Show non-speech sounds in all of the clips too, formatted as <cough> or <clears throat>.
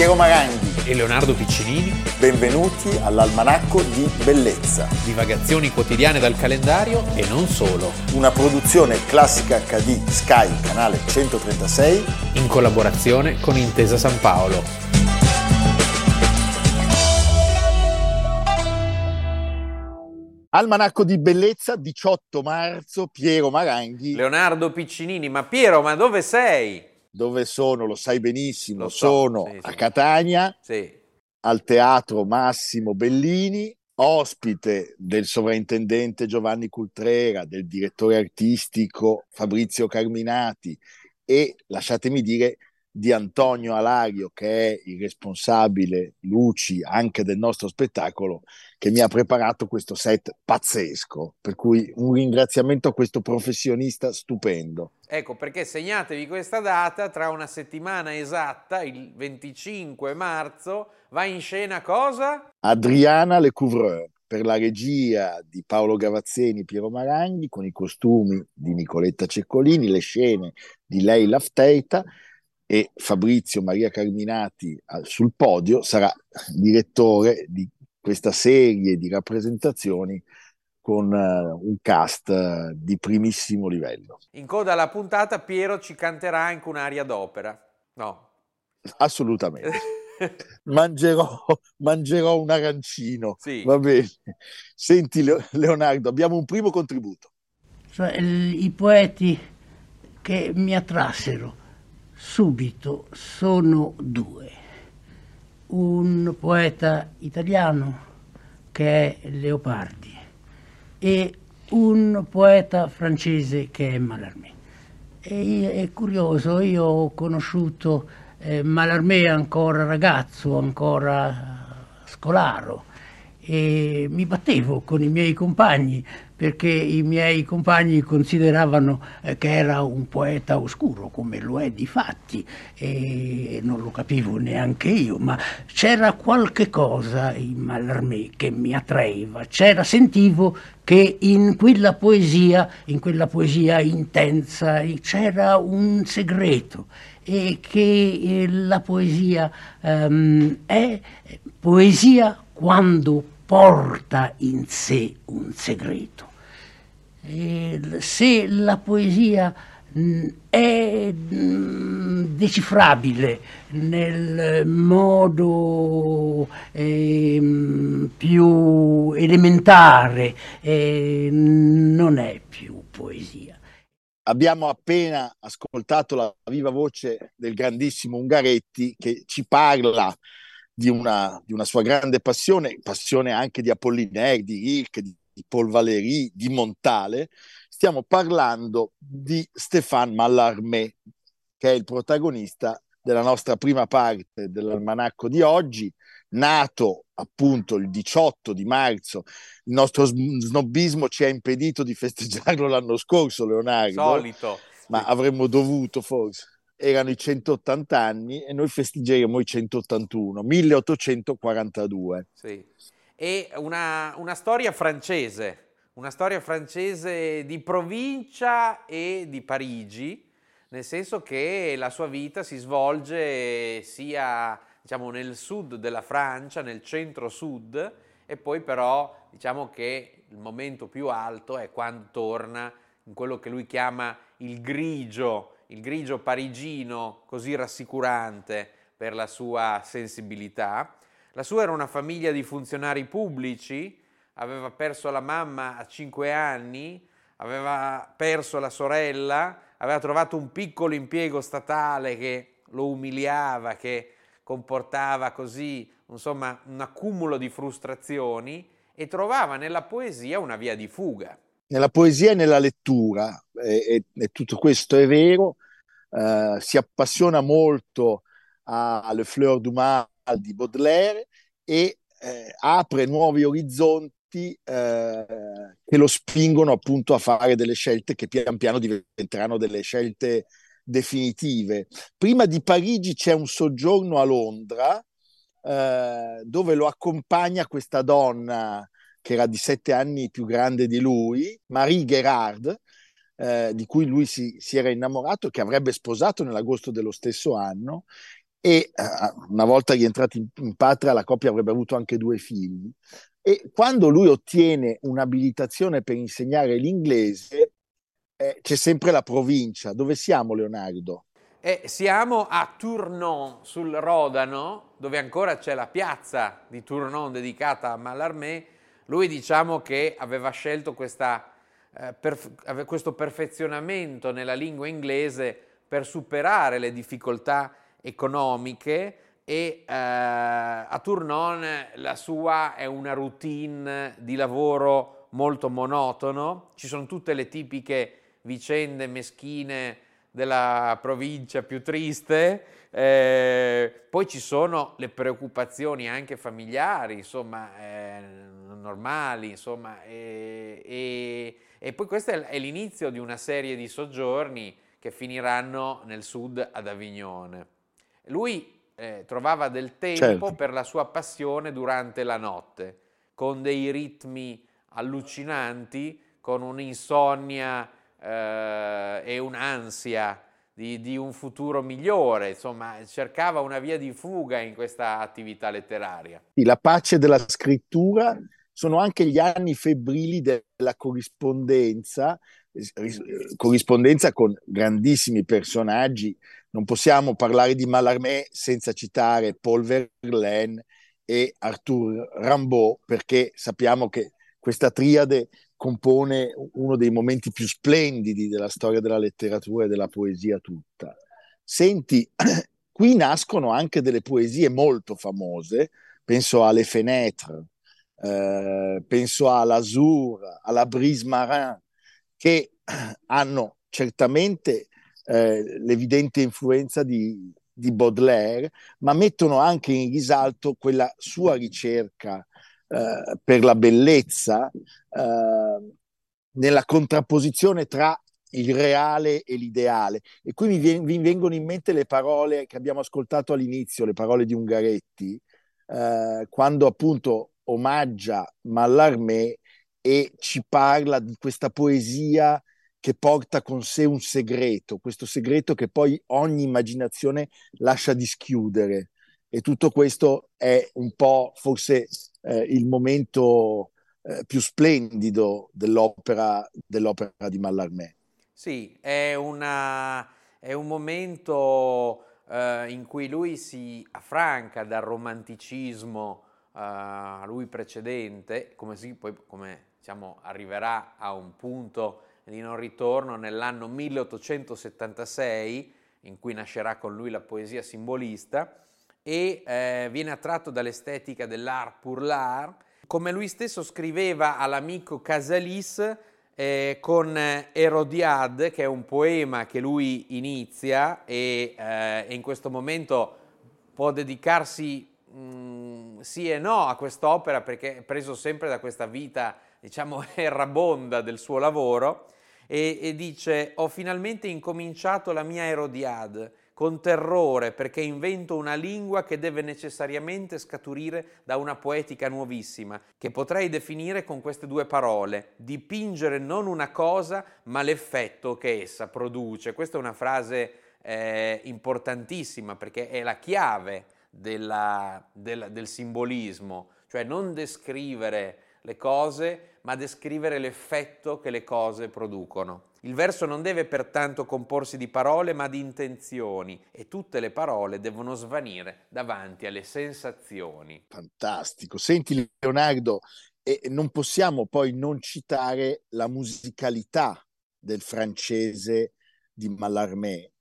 Piero Maranghi e Leonardo Piccinini. Benvenuti all'Almanacco di Bellezza. Divagazioni quotidiane dal calendario e non solo. Una produzione classica HD Sky, canale 136. In collaborazione con Intesa San Paolo. Almanacco di Bellezza, 18 marzo, Piero Maranghi. Leonardo Piccinini, ma Piero, ma dove sei? Dove sono, lo sai benissimo, Lo so, sono sì, a Catania, Sì. al Teatro Massimo Bellini, ospite del sovrintendente Giovanni Cultrera, del direttore artistico Fabrizio Carminati e, lasciatemi dire, di Antonio Alario, che è il responsabile luci anche del nostro spettacolo, che mi ha preparato questo set pazzesco. Per cui un ringraziamento a questo professionista stupendo. Ecco, perché segnatevi questa data, tra una settimana esatta, il 25 marzo, va in scena cosa? Adriana Lecouvreur per la regia di Paolo Gavazzeni e Piero Maranghi con i costumi di Nicoletta Ceccolini, le scene di Leila Fteita e Fabrizio Maria Carminati al- sul podio sarà direttore di questa serie di rappresentazioni con eh, un cast eh, di primissimo livello. In coda alla puntata Piero ci canterà anche un'aria d'opera. No. Assolutamente. <laughs> Mangerò, mangerò un arancino. Sì. Va bene. Senti Leo- Leonardo, abbiamo un primo contributo. Cioè, il- i poeti che mi attrassero subito sono due. Un poeta italiano che è Leopardi e un poeta francese che è Mallarmé. E è curioso, io ho conosciuto eh, Mallarmé ancora ragazzo, ancora eh, scolaro e mi battevo con i miei compagni perché i miei compagni consideravano eh, che era un poeta oscuro come lo è di fatti e non lo capivo neanche io ma c'era qualche cosa in Mallarmé che mi attraeva c'era sentivo che in quella poesia in quella poesia intensa c'era un segreto e che eh, la poesia ehm, è poesia quando porta in sé un segreto. E l- se la poesia mh, è mh, decifrabile nel modo ehm, più elementare, eh, non è più poesia. Abbiamo appena ascoltato la viva voce del grandissimo Ungaretti che ci parla di una, di una sua grande passione, passione anche di Apollinaire, di Rilke, di, di Paul Valéry, di Montale. Stiamo parlando di Stéphane Mallarmé, che è il protagonista della nostra prima parte dell'almanacco di oggi, nato appunto il 18 di marzo. Il nostro sn- snobismo ci ha impedito di festeggiarlo l'anno scorso, Leonardo Solito. ma avremmo dovuto forse. Erano i 180 anni e noi festeggeremo i 181, 1842. Sì. E una, una storia francese, una storia francese di provincia e di Parigi, nel senso che la sua vita si svolge sia diciamo, nel sud della Francia, nel centro-sud, e poi però diciamo che il momento più alto è quando torna in quello che lui chiama il grigio, il grigio parigino così rassicurante per la sua sensibilità. La sua era una famiglia di funzionari pubblici, aveva perso la mamma a 5 anni, aveva perso la sorella, aveva trovato un piccolo impiego statale che lo umiliava, che comportava così, insomma, un accumulo di frustrazioni e trovava nella poesia una via di fuga. Nella poesia e nella lettura, e, e- e tutto questo è vero, eh, si appassiona molto a Le Fleur du Mal di Baudelaire e eh, apre nuovi orizzonti eh, che lo spingono appunto a fare delle scelte che pian piano diventeranno delle scelte definitive. Prima di Parigi c'è un soggiorno a Londra eh, dove lo accompagna questa donna che era di sette anni più grande di lui, Marie Gerard, eh, di cui lui si, si era innamorato, che avrebbe sposato nell'agosto dello stesso anno, e uh, una volta rientrati in, in patria la coppia avrebbe avuto anche due figli. E quando lui ottiene un'abilitazione per insegnare l'inglese, eh, c'è sempre la provincia. Dove siamo, Leonardo? Eh, siamo a Tournon sul Rodano, dove ancora c'è la piazza di Tournon dedicata a Mallarmé. Lui diciamo che aveva scelto questa, eh, perf- questo perfezionamento nella lingua inglese per superare le difficoltà economiche e eh, a Tournon la sua è una routine di lavoro molto monotono, ci sono tutte le tipiche vicende meschine della provincia più triste, eh, poi ci sono le preoccupazioni anche familiari, insomma, eh, normali, insomma, e, e, e, poi questo è l'inizio di una serie di soggiorni che finiranno nel sud ad Avignone. Lui eh, trovava del tempo certo. per la sua passione durante la notte, con dei ritmi allucinanti, con un'insonnia eh, e un'ansia di, di, un futuro migliore, insomma, cercava una via di fuga in questa attività letteraria. La pace della scrittura sono anche gli anni febbrili della corrispondenza, corrispondenza con grandissimi personaggi. Non possiamo parlare di Mallarmé senza citare Paul Verlaine e Arthur Rimbaud, perché sappiamo che questa triade compone uno dei momenti più splendidi della storia della letteratura e della poesia tutta. Senti, <clears throat> qui nascono anche delle poesie molto famose, penso alle Fenêtres, eh, penso all'Azur, alla Brise Marin, che <clears throat> hanno certamente eh, l'evidente influenza di, di Baudelaire, ma mettono anche in risalto quella sua ricerca eh, per la bellezza, eh, nella contrapposizione tra il reale e l'ideale. E qui mi, mi, vengono in mente le parole che abbiamo ascoltato all'inizio, le parole di Ungaretti, eh, quando appunto omaggia Mallarmé e ci parla di questa poesia che porta con sé un segreto, questo segreto che poi ogni immaginazione lascia dischiudere. E tutto questo è un po' forse eh, il momento eh, più splendido dell'opera, dell'opera di Mallarmé. Sì, è, una, è un momento eh, in cui lui si affranca dal romanticismo eh, a lui precedente, come, si, poi, come diciamo, arriverà a un punto di non ritorno nell'anno 1876, in cui nascerà con lui la poesia simbolista, e eh, viene attratto dall'estetica dell'art pour l'art. Come lui stesso scriveva all'amico Casalis eh, con Erodiade, che è un poema che lui inizia e, eh, in questo momento può dedicarsi mh, mm, sì e no a quest'opera perché è preso sempre da questa vita, diciamo, <laughs> errabonda del suo lavoro e, e dice ho finalmente incominciato la mia Erodiade con terrore perché invento una lingua che deve necessariamente scaturire da una poetica nuovissima, che potrei definire con queste due parole, dipingere non una cosa ma l'effetto che essa produce. Questa è una frase eh, importantissima perché è la chiave della, del, del simbolismo, cioè non descrivere le cose ma descrivere l'effetto che le cose producono. Il verso non deve pertanto comporsi di parole ma di intenzioni e tutte le parole devono svanire davanti alle sensazioni. Fantastico. Senti Leonardo, e non possiamo poi non citare la musicalità del francese di Mallarmé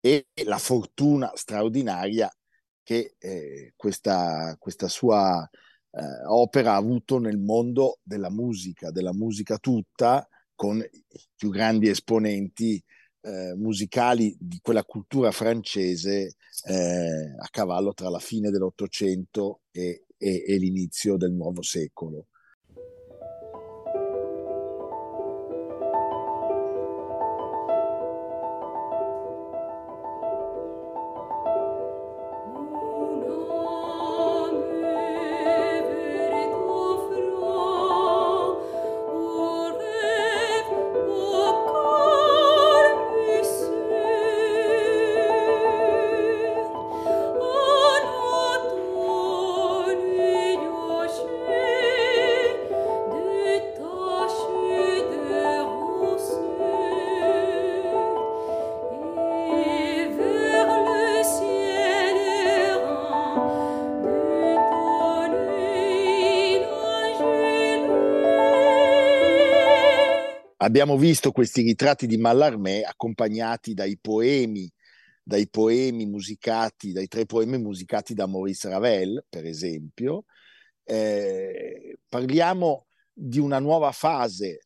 e la fortuna straordinaria che eh, questa, questa, sua eh, opera ha avuto nel mondo della musica, della musica tutta, con i più grandi esponenti eh, musicali di quella cultura francese eh, a cavallo tra la fine dell'Ottocento e, e, e l'inizio del nuovo secolo. Abbiamo visto questi ritratti di Mallarmé accompagnati dai poemi, dai poemi musicati, dai tre poemi musicati da Maurice Ravel, per esempio. Eh, parliamo di una nuova fase, eh,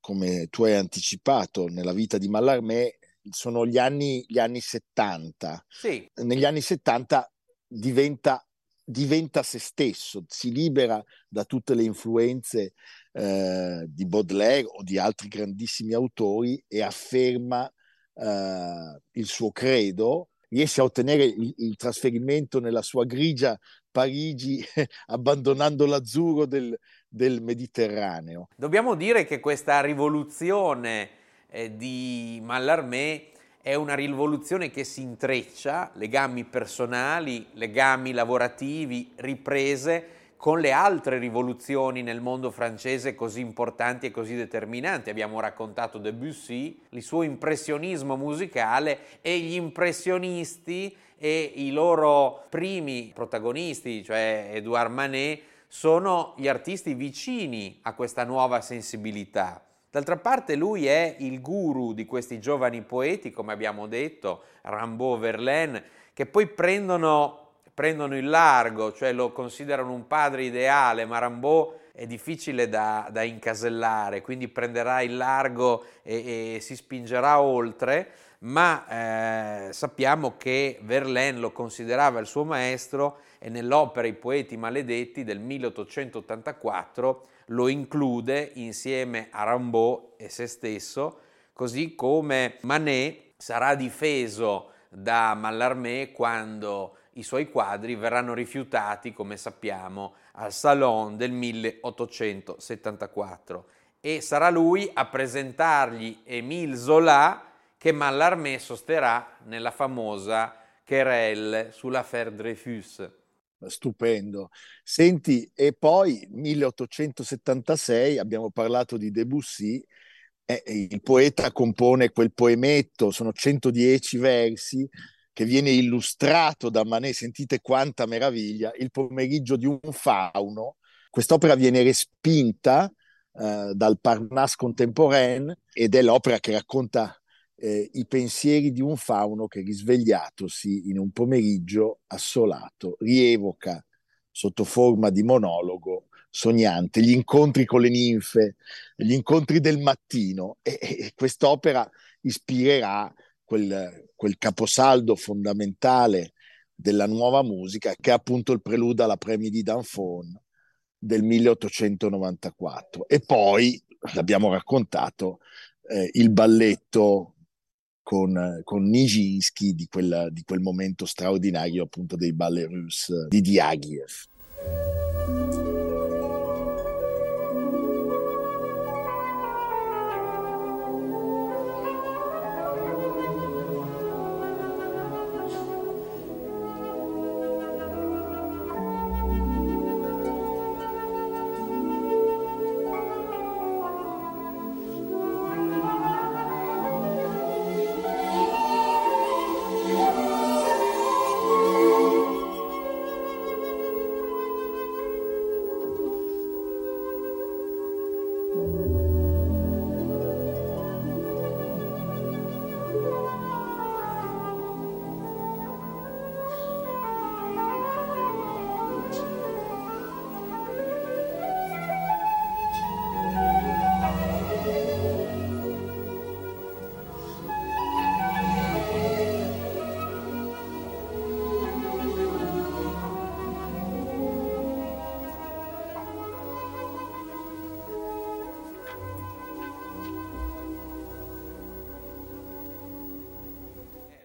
come tu hai anticipato, nella vita di Mallarmé, sono gli anni, gli anni 70. Sì. Negli anni 70 diventa, diventa se stesso, si libera da tutte le influenze eh, di Baudelaire o di altri grandissimi autori e afferma eh, il suo credo, riesce a ottenere il, il trasferimento nella sua grigia Parigi <laughs> abbandonando l'azzurro del, del, Mediterraneo. Dobbiamo dire che questa rivoluzione eh, di Mallarmé è una rivoluzione che si intreccia, legami personali, legami lavorativi, riprese con le altre rivoluzioni nel mondo francese così importanti e così determinanti. Abbiamo raccontato Debussy, il suo impressionismo musicale e gli impressionisti e i loro primi protagonisti, cioè Edouard Manet, sono gli artisti vicini a questa nuova sensibilità. D'altra parte lui è il guru di questi giovani poeti, come abbiamo detto, Rimbaud, Verlaine, che poi prendono prendono il largo, cioè lo considerano un padre ideale, ma Rambaud è difficile da, da incasellare, quindi prenderà il largo e, e si spingerà oltre, ma eh, sappiamo che Verlaine lo considerava il suo maestro e nell'opera I poeti maledetti del 1884 lo include insieme a Rambaud e se stesso, così come Manet sarà difeso da Mallarmé quando i suoi quadri verranno rifiutati, come sappiamo, al Salon del 1874 e sarà lui a presentargli Émile Zola che Mallarmé sosterrà nella famosa querelle sull'affaire Dreyfus. Stupendo. Senti, e poi 1876 abbiamo parlato di Debussy, eh, il poeta compone quel poemetto, sono 110 versi, che viene illustrato da Manet, sentite quanta meraviglia, il pomeriggio di un fauno. Quest'opera viene respinta eh, dal Parnasse contemporain ed è l'opera che racconta eh, i pensieri di un fauno che risvegliatosi in un pomeriggio assolato rievoca sotto forma di monologo sognante gli incontri con le ninfe, gli incontri del mattino e, e quest'opera ispirerà quel, quel caposaldo fondamentale della nuova musica che è appunto il preludio alla Premi di Danfon del 1894 e poi l'abbiamo raccontato eh, il balletto con, con Nijinsky di, quella, di quel momento straordinario appunto dei ballet russe di Diaghilev.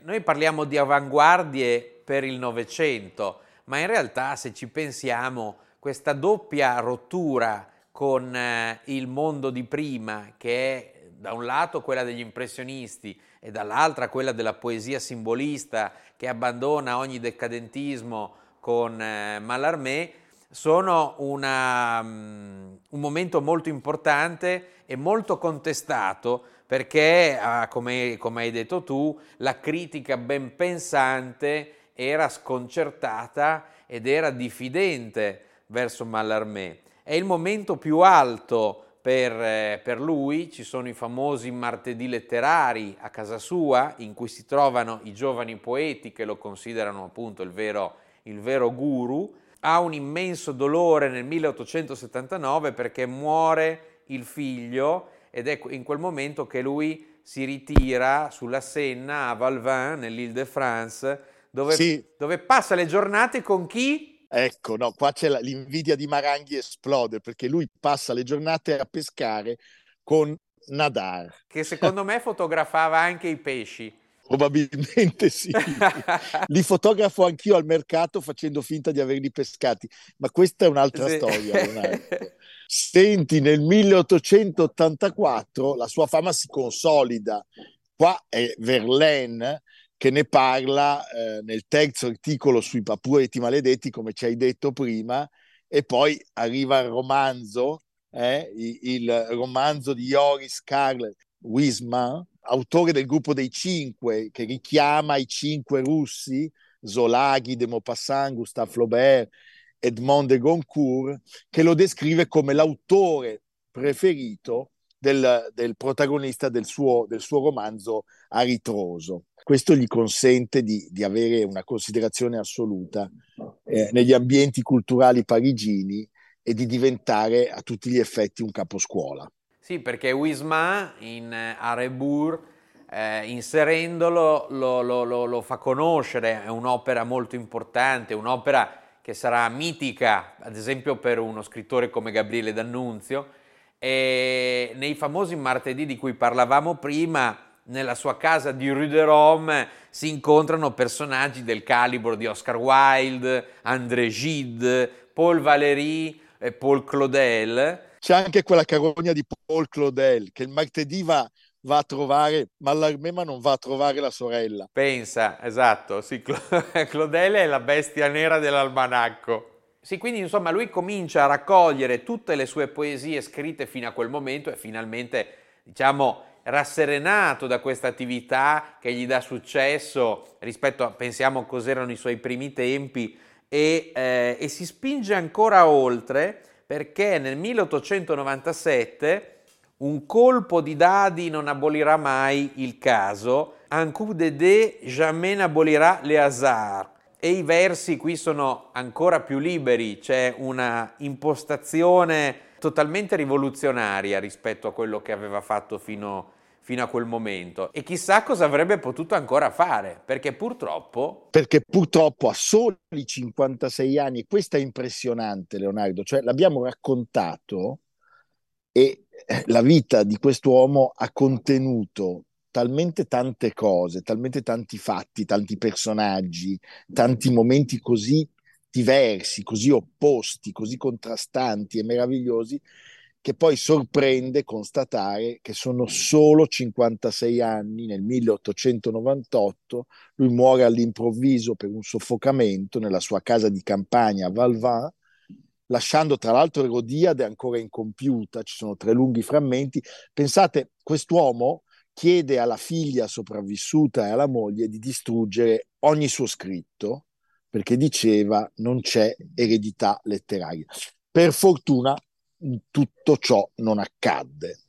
Noi parliamo di avanguardie per il Novecento, ma in realtà se ci pensiamo questa doppia rottura con eh, il mondo di prima, che è da un lato quella degli impressionisti e dall'altra quella della poesia simbolista che abbandona ogni decadentismo con eh, Mallarmé, sono una, um, un momento molto importante e molto contestato perché, ah, come, come hai detto tu, la critica ben pensante era sconcertata ed era diffidente verso Mallarmé. È il momento più alto per, eh, per, lui, ci sono i famosi martedì letterari a casa sua, in cui si trovano i giovani poeti che lo considerano appunto il vero, il vero guru. Ha un immenso dolore nel 1879 perché muore il figlio ed è in quel momento che lui si ritira sulla Senna a Valvin, nell'Île-de-France, dove, sì. dove passa le giornate con chi? Ecco, no, qua c'è la, l'invidia di Maranghi esplode perché lui passa le giornate a pescare con Nadar. Che secondo <laughs> me fotografava anche i pesci. Probabilmente sì. <laughs> Li fotografo anch'io al mercato facendo finta di averli pescati, ma questa è un'altra sì. storia. <laughs> Senti, nel 1884 la sua fama si consolida. Qua è Verlaine che ne parla eh, nel terzo articolo sui Papueti maledetti, come ci hai detto prima, e poi arriva il romanzo, eh, il, romanzo di Joris Karl Wisman, autore del gruppo dei cinque, che richiama i cinque russi, Zolaghi, De Maupassant, Gustave Flaubert, Edmond de Goncourt, che lo descrive come l'autore preferito del, del protagonista del suo, del suo romanzo a ritroso questo gli consente di, di avere una considerazione assoluta eh, negli ambienti culturali parigini e di diventare a tutti gli effetti un caposcuola. Sì, perché Wisma in eh, Arebourg, eh, inserendolo, lo, lo, lo, lo fa conoscere, è un'opera molto importante, un'opera che sarà mitica, ad esempio per uno scrittore come Gabriele D'Annunzio, e nei famosi martedì di cui parlavamo prima, nella sua casa di Rue de Rome si incontrano personaggi del calibro di Oscar Wilde, André Gide, Paul Valéry e Paul Claudel. C'è anche quella carogna di Paul Claudel che il martedì va, va a trovare, ma l'Armema non va a trovare la sorella. Pensa, esatto, sì, <laughs> Claudel è la bestia nera dell'almanacco. Sì, quindi insomma lui comincia a raccogliere tutte le sue poesie scritte fino a quel momento e finalmente, diciamo, rasserenato da questa attività che gli dà successo rispetto a, pensiamo, cos'erano i suoi primi tempi e, eh, e si spinge ancora oltre perché nel 1897 un colpo di dadi non abolirà mai il caso, un coup de dé jamais n'abolirà le hasard. E i versi qui sono ancora più liberi, c'è una impostazione totalmente rivoluzionaria rispetto a quello che aveva fatto fino, fino a quel momento. E chissà cosa avrebbe potuto ancora fare perché purtroppo perché purtroppo a soli 56 anni questo è impressionante Leonardo cioè l'abbiamo raccontato e la vita di quest'uomo ha contenuto talmente tante cose, talmente tanti fatti, tanti personaggi, tanti momenti così diversi, così opposti, così contrastanti e meravigliosi, che poi sorprende constatare che sono solo 56 anni, nel 1898, lui muore all'improvviso per un soffocamento nella sua casa di campagna a Valvin, lasciando tra l'altro Erodiade ancora incompiuta, ci sono tre lunghi frammenti. Pensate, quest'uomo chiede alla figlia sopravvissuta e alla moglie di distruggere ogni suo scritto, perché diceva non c'è eredità letteraria. Per fortuna tutto ciò non accadde.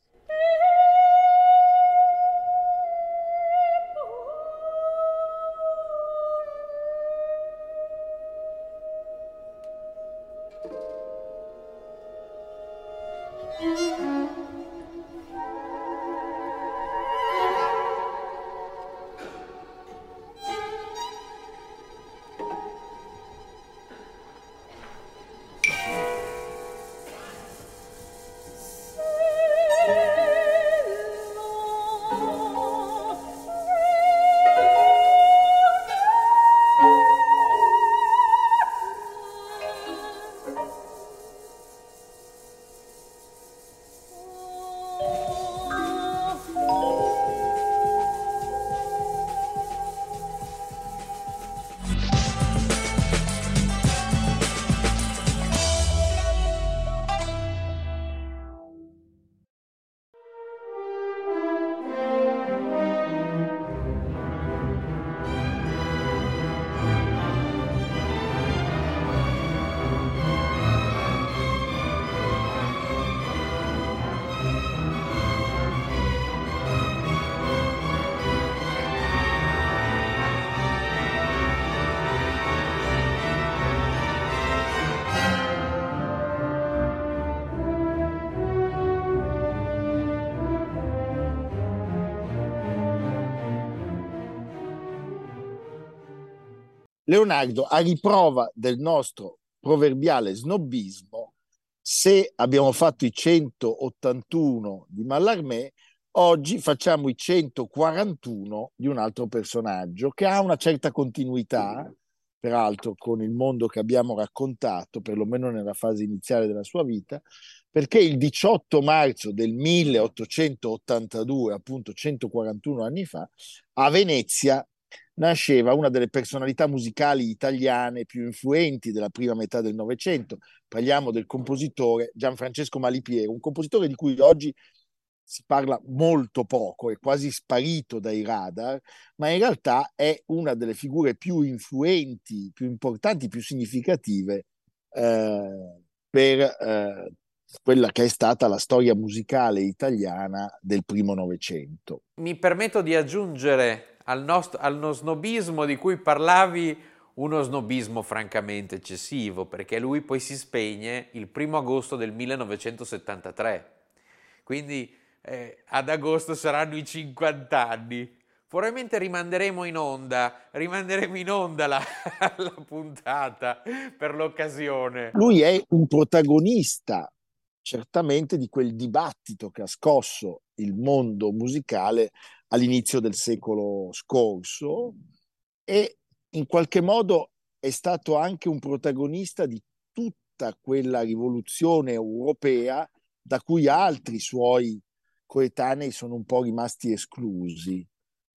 Leonardo, a riprova del nostro proverbiale snobismo, se abbiamo fatto i 181 di Mallarmé, oggi facciamo i 141 di un altro personaggio che ha una certa continuità, peraltro con il mondo che abbiamo raccontato, perlomeno nella fase iniziale della sua vita, perché il 18 marzo del 1882, appunto 141 anni fa, a Venezia nasceva una delle personalità musicali italiane più influenti della prima metà del Novecento. Parliamo del compositore Gianfrancesco Malipiero, un compositore di cui oggi si parla molto poco, è quasi sparito dai radar, ma in realtà è una delle figure più influenti, più importanti, più significative eh, per eh, quella che è stata la storia musicale italiana del primo Novecento. Mi permetto di aggiungere al, nostro, al snobismo di cui parlavi uno snobismo francamente eccessivo, perché lui poi si spegne il primo agosto del 1973. Quindi eh, ad agosto saranno i 50 anni. Probabilmente rimanderemo in onda, rimanderemo in onda la, <laughs> la puntata per l'occasione. Lui è un protagonista certamente di quel dibattito che ha scosso il mondo musicale all'inizio del secolo scorso e in qualche modo è stato anche un protagonista di tutta quella rivoluzione europea da cui altri suoi coetanei sono un po' rimasti esclusi.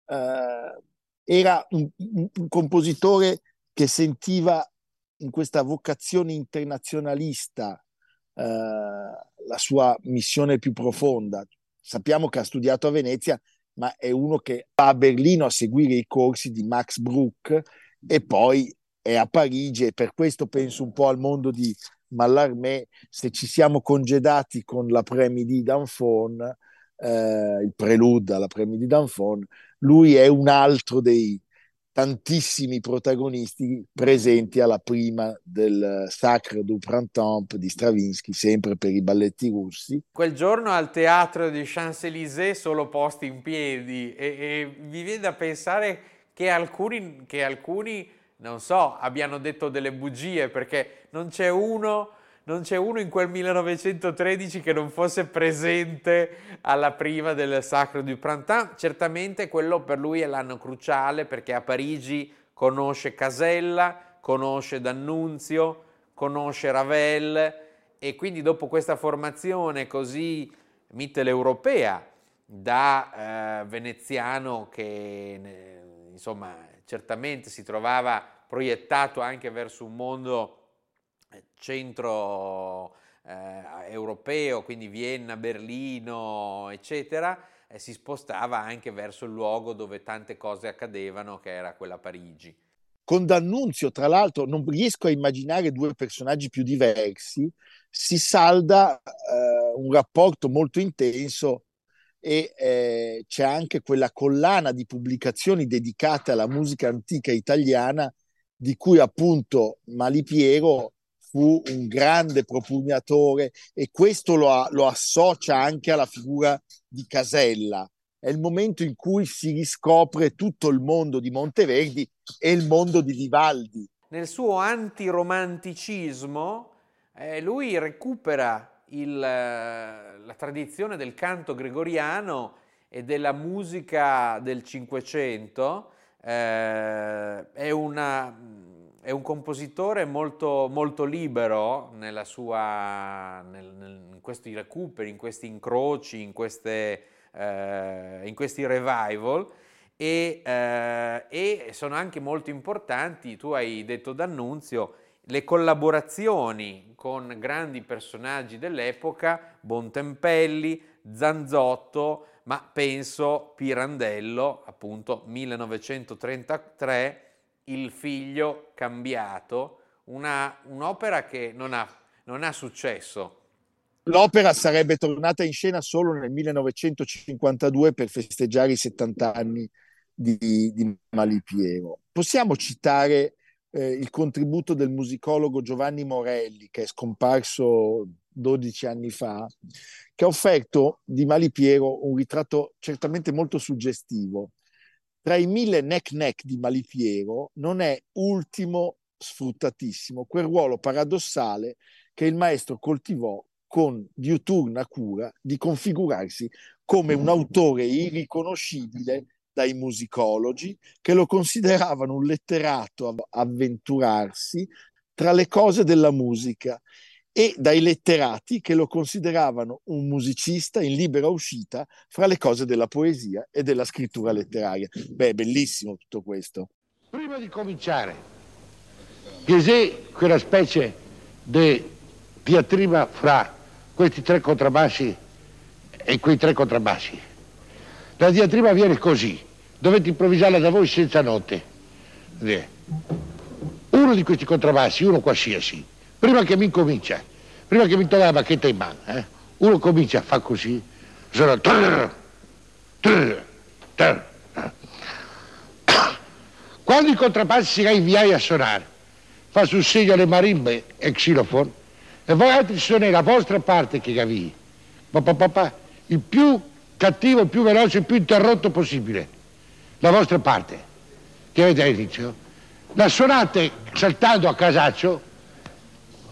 Uh, era un, un, compositore che sentiva in questa vocazione internazionalista uh, la sua missione più profonda. Sappiamo che ha studiato a Venezia, ma è uno che va a Berlino a seguire i corsi di Max Bruch e poi è a Parigi e per questo penso un po' al mondo di Mallarmé, se ci siamo congedati con la Premidi d'Anfon, eh, il prelude alla Premio di Danfon, lui è un altro dei tantissimi protagonisti presenti alla prima del Sacre du Printemps di Stravinsky, sempre per i balletti russi. Quel giorno al teatro di Champs-Élysées solo posti in piedi e, e mi viene da pensare che alcuni, che alcuni, non so, abbiano detto delle bugie perché non c'è uno non c'è uno in quel 1913 che non fosse presente alla prima del Sacro du Printemps. Certamente quello per lui è l'anno cruciale perché a Parigi conosce Casella, conosce D'Annunzio, conosce Ravel e quindi dopo questa formazione così mitteleuropea da eh, veneziano che insomma certamente si trovava proiettato anche verso un mondo centro eh, europeo, quindi Vienna, Berlino, eccetera, eh, si spostava anche verso il luogo dove tante cose accadevano, che era quella Parigi. Con D'Annunzio, tra l'altro, non riesco a immaginare due personaggi più diversi, si salda eh, un rapporto molto intenso e eh, c'è anche quella collana di pubblicazioni dedicate alla musica antica italiana di cui appunto Malipiero fu un grande propugnatore e questo lo, lo associa anche alla figura di Casella. È il momento in cui si riscopre tutto il mondo di Monteverdi e il mondo di Vivaldi. Nel suo antiromanticismo eh, lui recupera il, la tradizione del canto gregoriano e della musica del Cinquecento. Eh, è una è un compositore molto, molto libero sua, nel, nel, in questi recuperi, in questi incroci, in, queste, eh, in questi revival. E, eh, e, sono anche molto importanti, tu hai detto D'Annunzio, le collaborazioni con grandi personaggi dell'epoca, Bontempelli, Zanzotto, ma penso Pirandello, appunto 1933 il figlio cambiato, una, un'opera che non ha, non ha successo. L'opera sarebbe tornata in scena solo nel 1952 per festeggiare i 70 anni di, di Malipiero. Possiamo citare eh, il contributo del musicologo Giovanni Morelli, che è scomparso 12 anni fa, che ha offerto di Malipiero un ritratto certamente molto suggestivo tra i mille neck neck di Malipiero non è ultimo sfruttatissimo quel ruolo paradossale che il maestro coltivò con diuturna cura di configurarsi come un autore irriconoscibile dai musicologi che lo consideravano un letterato avventurarsi tra le cose della musica e dai letterati che lo consideravano un musicista in libera uscita fra le cose della poesia e della scrittura letteraria. Beh, bellissimo tutto questo. Prima di cominciare, Piesè, quella specie di diatriba fra questi tre contrabbassi e quei tre contrabbassi. La diatriba avviene così, dovete improvvisarla da voi senza note. Uno di questi contrabbassi, uno qualsiasi, prima che mi incomincia, prima che mi toglie la bacchetta in mano, eh, uno comincia a fare così, sono... <coughs> Quando il contrabbasso si inviai a suonare, fa sul segno le marimbe e il xylofono, e voi altri suonate la vostra parte che cavi, il più cattivo, il più veloce, il più interrotto possibile, la vostra parte, che avete all'inizio, la suonate saltando a casaccio,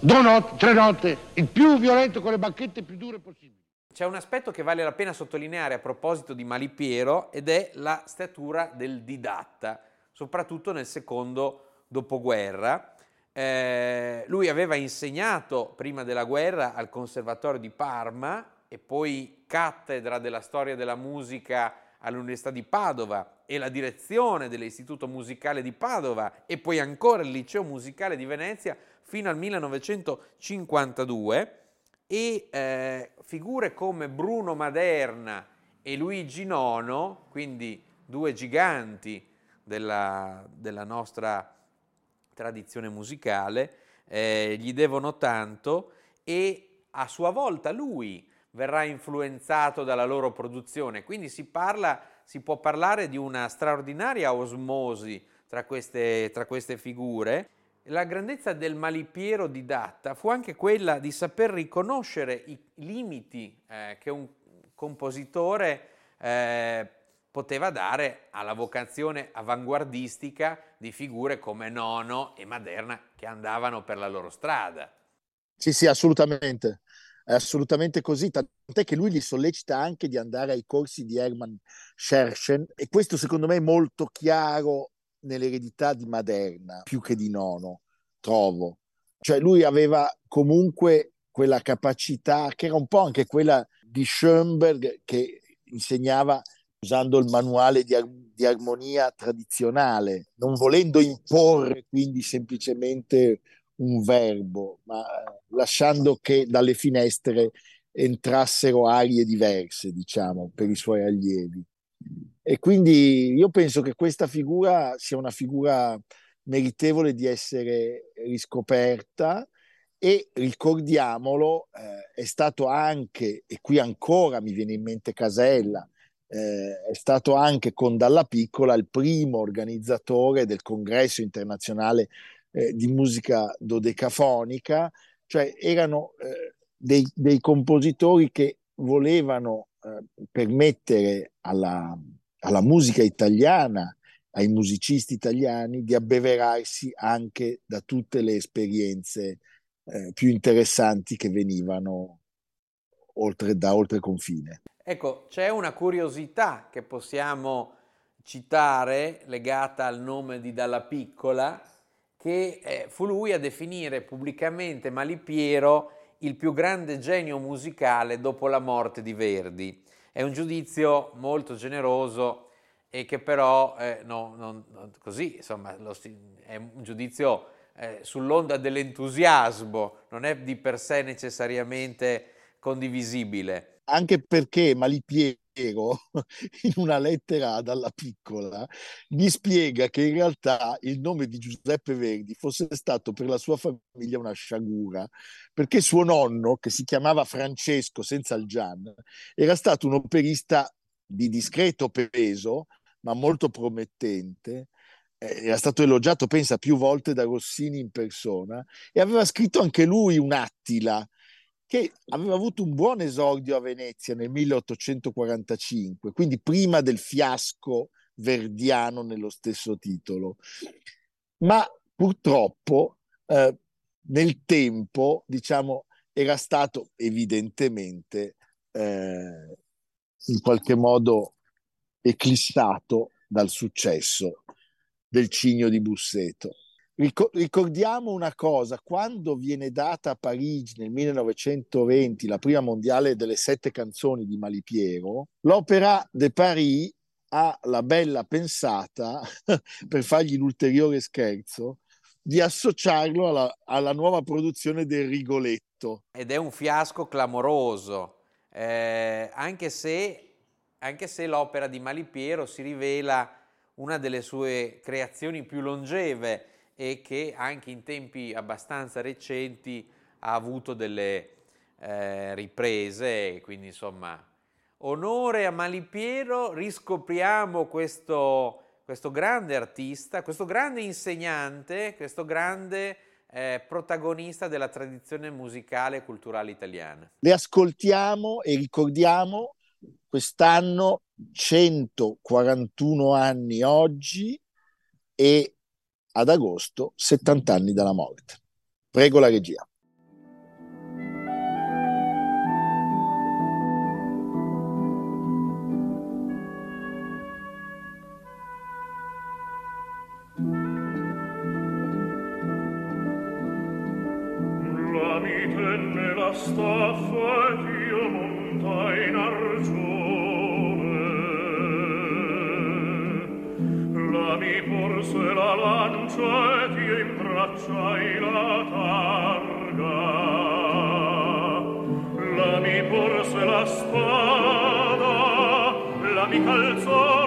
due note, tre note, il più violento con le bacchette più dure possibili. C'è un aspetto che vale la pena sottolineare a proposito di Malipiero ed è la statura del didatta, soprattutto nel secondo dopoguerra. Eh, lui aveva insegnato prima della guerra al Conservatorio di Parma e poi cattedra della storia della musica all'Università di Padova e la direzione dell'Istituto Musicale di Padova e poi ancora il Liceo Musicale di Venezia fino al 1952 e eh, figure come Bruno Maderna e Luigi Nono, quindi due giganti della, della nostra tradizione musicale, eh, gli devono tanto e a sua volta lui verrà influenzato dalla loro produzione. Quindi si, parla, si può parlare di una straordinaria osmosi tra queste, tra queste figure. La grandezza del malipiero di Datta fu anche quella di saper riconoscere i limiti eh, che un compositore eh, poteva dare alla vocazione avanguardistica di figure come Nono e Maderna che andavano per la loro strada. Sì, sì, assolutamente è assolutamente così, tant'è che lui li sollecita anche di andare ai corsi di Hermann Scherchen e questo secondo me è molto chiaro nell'eredità di Maderna, più che di Nono, trovo. Cioè lui aveva comunque quella capacità, che era un po' anche quella di Schoenberg, che insegnava usando il manuale di, di armonia tradizionale, non volendo imporre quindi semplicemente un verbo, ma lasciando che dalle finestre entrassero arie diverse, diciamo, per i suoi allievi. E quindi io penso che questa figura sia una figura meritevole di essere riscoperta e ricordiamolo, eh, è stato anche, e qui ancora mi viene in mente Casella, eh, è stato anche con Dalla Piccola il primo organizzatore del congresso internazionale eh, di musica dodecafonica, cioè erano eh, dei, dei, compositori che volevano eh, permettere alla, alla musica italiana, ai musicisti italiani, di abbeverarsi anche da tutte le esperienze eh, più interessanti che venivano oltre, da oltre confine. Ecco, c'è una curiosità che possiamo citare legata al nome di Dalla Piccola, che eh, fu lui a definire pubblicamente Malipiero il più grande genio musicale dopo la morte di Verdi. È un giudizio molto generoso e che però, eh, no, non, così, insomma, lo, è un giudizio eh, sull'onda dell'entusiasmo, non è di per sé necessariamente condivisibile. Anche perché Malipiero Piero, <laughs> in una lettera dalla piccola, gli spiega che in realtà il nome di Giuseppe Verdi fosse stato per la sua famiglia una sciagura, perché suo nonno, che si chiamava Francesco senza il Gian, era stato un operista di discreto peso, ma molto promettente, era stato elogiato, pensa, più volte da Rossini in persona, e aveva scritto anche lui un'Attila, che aveva avuto un buon esordio a Venezia nel 1845, quindi prima del fiasco verdiano nello stesso titolo. Ma purtroppo eh, nel tempo, diciamo, era stato evidentemente eh, in qualche modo eclissato dal successo del Cigno di Busseto. Ricordiamo una cosa, quando viene data a Parigi nel 1920 la prima mondiale delle sette canzoni di Malipiero, l'Opera de Paris ha la bella pensata, <laughs> per fargli l'ulteriore scherzo, di associarlo alla, alla nuova produzione del Rigoletto. Ed è un fiasco clamoroso, eh, anche, se, anche se l'opera di Malipiero si rivela una delle sue creazioni più longeve e che anche in tempi abbastanza recenti ha avuto delle eh, riprese, quindi insomma onore a Malipiero, riscopriamo questo, questo grande artista, questo grande insegnante, questo grande eh, protagonista della tradizione musicale e culturale italiana. Le ascoltiamo e ricordiamo quest'anno 141 anni oggi e ad agosto 70 anni dalla morte. Prego la regia. La mi tenne la staffa la lancia ed io imbracciai la targa. La mi porse la spada, la mi calzò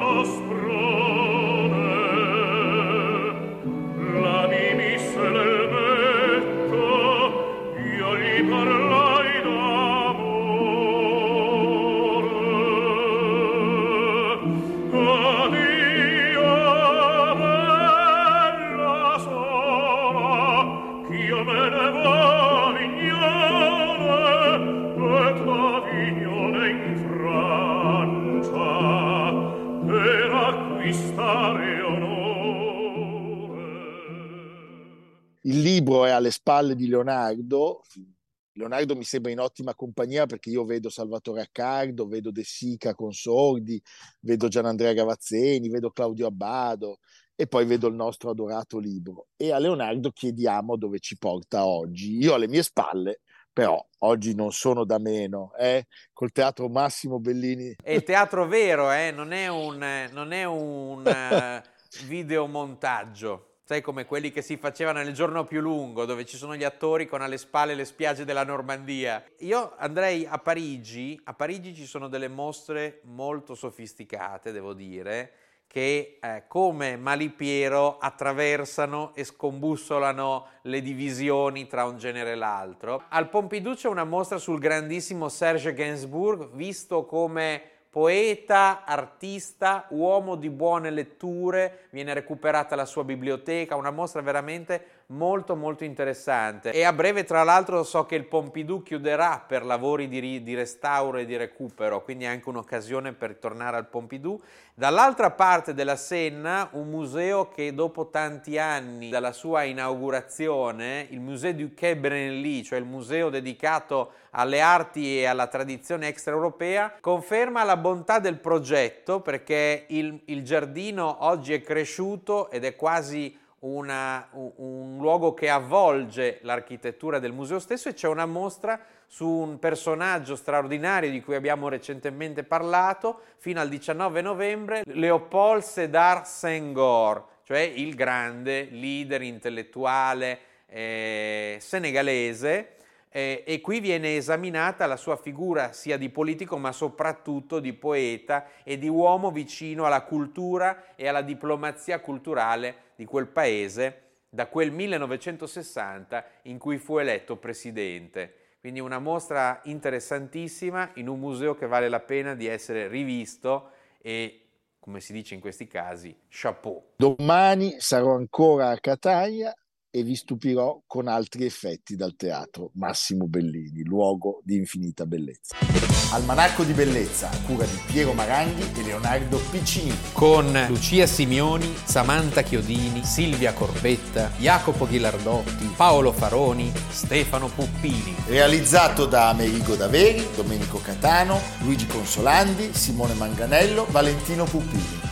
spalle di Leonardo. Leonardo mi sembra in ottima compagnia perché io vedo Salvatore Accardo, vedo De Sica con Sordi, vedo Gianandrea Gavazzeni, vedo Claudio Abbado e poi vedo il nostro adorato libro. E a Leonardo chiediamo dove ci porta oggi. Io alle mie spalle, però oggi non sono da meno, eh? col teatro Massimo Bellini. È il teatro vero, eh? non è un, non è un <laughs> eh, videomontaggio. Sai come quelli che si facevano nel giorno più lungo, dove ci sono gli attori con alle spalle le spiagge della Normandia. Io andrei a Parigi, a Parigi ci sono delle mostre molto sofisticate, devo dire, che eh, come Malipiero attraversano e scombussolano le divisioni tra un genere e l'altro. Al Pompidou c'è una mostra sul grandissimo Serge Gainsbourg, visto come poeta, artista, uomo di buone letture, viene recuperata la sua biblioteca, una mostra veramente molto molto interessante e a breve tra l'altro so che il Pompidou chiuderà per lavori di, ri- di restauro e di recupero, quindi è anche un'occasione per tornare al Pompidou. Dall'altra parte della Senna un museo che dopo tanti anni dalla sua inaugurazione, il Musée du Quai Branly, cioè il museo dedicato alle arti e alla tradizione extraeuropea, conferma la bontà del progetto perché il, il giardino oggi è cresciuto ed è quasi una, un, luogo che avvolge l'architettura del museo stesso e c'è una mostra su un personaggio straordinario di cui abbiamo recentemente parlato fino al 19 novembre, Leopold Sédar Senghor, cioè il grande leader intellettuale eh, senegalese eh, e qui viene esaminata la sua figura sia di politico ma soprattutto di poeta e di uomo vicino alla cultura e alla diplomazia culturale di quel paese da quel 1960 in cui fu eletto presidente. Quindi una mostra interessantissima in un museo che vale la pena di essere rivisto e, come si dice in questi casi, chapeau. Domani sarò ancora a Catania e vi stupirò con altri effetti dal teatro Massimo Bellini, luogo di infinita bellezza. Almanacco di bellezza, a cura di Piero Maranghi e Leonardo Piccini. Con Lucia Simioni, Samantha Chiodini, Silvia Corbetta, Jacopo Ghilardotti, Paolo Faroni, Stefano Puppini. Realizzato da Amerigo Daveri, Domenico Catano, Luigi Consolandi, Simone Manganello, Valentino Puppini.